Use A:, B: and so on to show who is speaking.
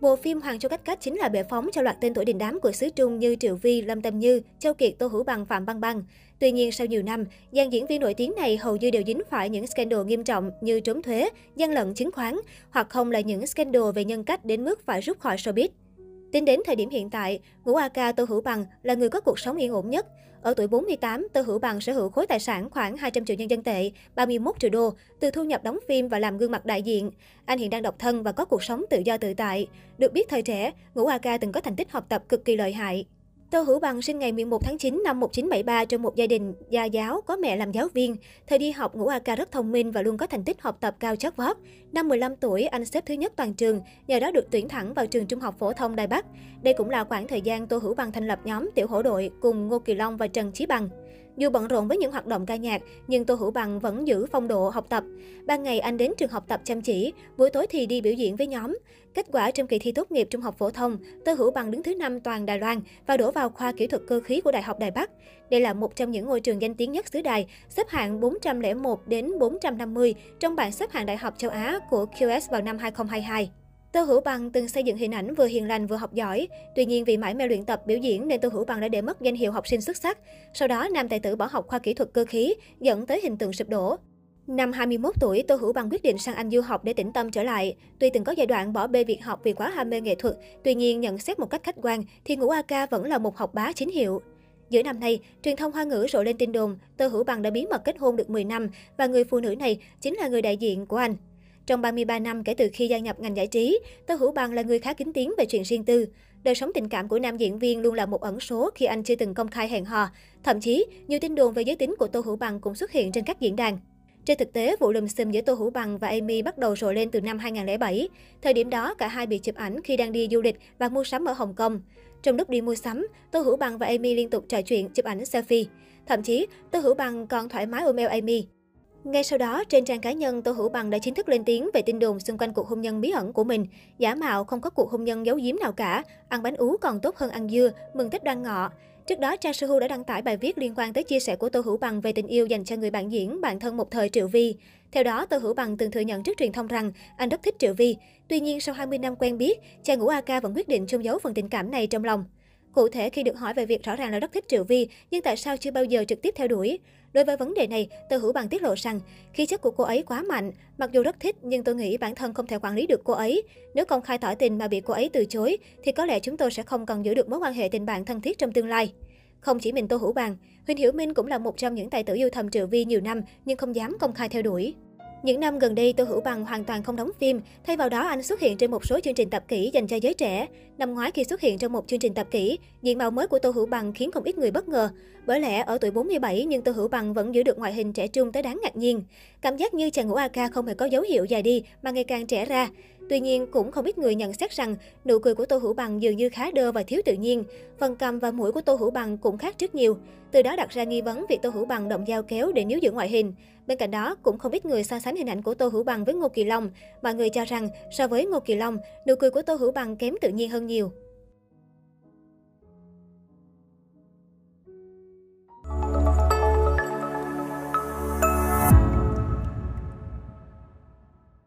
A: Bộ phim Hoàng Châu Cách Cách chính là bệ phóng cho loạt tên tuổi đình đám của xứ Trung như Triệu Vi, Lâm Tâm Như, Châu Kiệt, Tô Hữu Bằng, Phạm Băng Băng. Tuy nhiên, sau nhiều năm, dàn diễn viên nổi tiếng này hầu như đều dính phải những scandal nghiêm trọng như trốn thuế, gian lận chứng khoán, hoặc không là những scandal về nhân cách đến mức phải rút khỏi showbiz. Tính đến thời điểm hiện tại, ngũ A ca Tô Hữu Bằng là người có cuộc sống yên ổn nhất. Ở tuổi 48, Tô Hữu Bằng sở hữu khối tài sản khoảng 200 triệu nhân dân tệ, 31 triệu đô, từ thu nhập đóng phim và làm gương mặt đại diện. Anh hiện đang độc thân và có cuộc sống tự do tự tại. Được biết thời trẻ, ngũ A ca từng có thành tích học tập cực kỳ lợi hại. Tô Hữu Bằng sinh ngày 11 tháng 9 năm 1973 trong một gia đình gia giáo có mẹ làm giáo viên. Thời đi học, Ngũ A Ca rất thông minh và luôn có thành tích học tập cao chót vót. Năm 15 tuổi, anh xếp thứ nhất toàn trường, nhờ đó được tuyển thẳng vào trường Trung học phổ thông Đài Bắc. Đây cũng là khoảng thời gian Tô Hữu Bằng thành lập nhóm Tiểu Hổ đội cùng Ngô Kỳ Long và Trần Chí Bằng. Dù bận rộn với những hoạt động ca nhạc, nhưng Tô Hữu Bằng vẫn giữ phong độ học tập. Ban ngày anh đến trường học tập chăm chỉ, buổi tối thì đi biểu diễn với nhóm. Kết quả trong kỳ thi tốt nghiệp trung học phổ thông, Tô Hữu Bằng đứng thứ năm toàn Đài Loan và đổ vào khoa kỹ thuật cơ khí của Đại học Đài Bắc. Đây là một trong những ngôi trường danh tiếng nhất xứ Đài, xếp hạng 401 đến 450 trong bảng xếp hạng đại học châu Á của QS vào năm 2022. Tô Hữu Bằng từng xây dựng hình ảnh vừa hiền lành vừa học giỏi. Tuy nhiên vì mãi mê luyện tập biểu diễn nên Tô Hữu Bằng đã để mất danh hiệu học sinh xuất sắc. Sau đó, nam tài tử bỏ học khoa kỹ thuật cơ khí, dẫn tới hình tượng sụp đổ. Năm 21 tuổi, Tô Hữu Bằng quyết định sang Anh du học để tĩnh tâm trở lại. Tuy từng có giai đoạn bỏ bê việc học vì quá ham mê nghệ thuật, tuy nhiên nhận xét một cách khách quan thì Ngũ A Ca vẫn là một học bá chính hiệu. Giữa năm nay, truyền thông hoa ngữ rộ lên tin đồn Tô Hữu Bằng đã bí mật kết hôn được 10 năm và người phụ nữ này chính là người đại diện của anh. Trong 33 năm kể từ khi gia nhập ngành giải trí, Tô Hữu Bằng là người khá kín tiếng về chuyện riêng tư. Đời sống tình cảm của nam diễn viên luôn là một ẩn số khi anh chưa từng công khai hẹn hò. Thậm chí, nhiều tin đồn về giới tính của Tô Hữu Bằng cũng xuất hiện trên các diễn đàn. Trên thực tế, vụ lùm xùm giữa Tô Hữu Bằng và Amy bắt đầu rộ lên từ năm 2007. Thời điểm đó, cả hai bị chụp ảnh khi đang đi du lịch và mua sắm ở Hồng Kông. Trong lúc đi mua sắm, Tô Hữu Bằng và Amy liên tục trò chuyện, chụp ảnh selfie. Thậm chí, Tô Hữu Bằng còn thoải mái ôm eo Amy. Ngay sau đó, trên trang cá nhân, Tô Hữu Bằng đã chính thức lên tiếng về tin đồn xung quanh cuộc hôn nhân bí ẩn của mình. Giả mạo không có cuộc hôn nhân giấu giếm nào cả, ăn bánh ú còn tốt hơn ăn dưa, mừng Tết đoan ngọ. Trước đó, Trang Sư đã đăng tải bài viết liên quan tới chia sẻ của Tô Hữu Bằng về tình yêu dành cho người bạn diễn, bạn thân một thời Triệu Vi. Theo đó, Tô Hữu Bằng từng thừa nhận trước truyền thông rằng anh rất thích Triệu Vi. Tuy nhiên, sau 20 năm quen biết, chàng ngũ AK vẫn quyết định chôn giấu phần tình cảm này trong lòng. Cụ thể khi được hỏi về việc rõ ràng là rất thích Triệu Vi, nhưng tại sao chưa bao giờ trực tiếp theo đuổi? Đối với vấn đề này, Tô Hữu Bằng tiết lộ rằng khí chất của cô ấy quá mạnh, mặc dù rất thích nhưng tôi nghĩ bản thân không thể quản lý được cô ấy. Nếu công khai tỏ tình mà bị cô ấy từ chối thì có lẽ chúng tôi sẽ không còn giữ được mối quan hệ tình bạn thân thiết trong tương lai. Không chỉ mình Tô Hữu Bằng, Huỳnh Hiểu Minh cũng là một trong những tài tử yêu thầm Triệu Vi nhiều năm nhưng không dám công khai theo đuổi. Những năm gần đây, Tô Hữu Bằng hoàn toàn không đóng phim, thay vào đó anh xuất hiện trên một số chương trình tập kỹ dành cho giới trẻ. Năm ngoái khi xuất hiện trong một chương trình tập kỹ, diện mạo mới của Tô Hữu Bằng khiến không ít người bất ngờ. Bởi lẽ ở tuổi 47 nhưng Tô Hữu Bằng vẫn giữ được ngoại hình trẻ trung tới đáng ngạc nhiên. Cảm giác như chàng ngũ AK không hề có dấu hiệu già đi mà ngày càng trẻ ra. Tuy nhiên, cũng không ít người nhận xét rằng nụ cười của Tô Hữu Bằng dường như khá đơ và thiếu tự nhiên. Phần cằm và mũi của Tô Hữu Bằng cũng khác rất nhiều. Từ đó đặt ra nghi vấn việc Tô Hữu Bằng động dao kéo để níu giữ ngoại hình. Bên cạnh đó, cũng không ít người so sánh hình ảnh của Tô Hữu Bằng với Ngô Kỳ Long. Mọi người cho rằng, so với Ngô Kỳ Long, nụ cười của Tô Hữu Bằng kém tự nhiên hơn nhiều.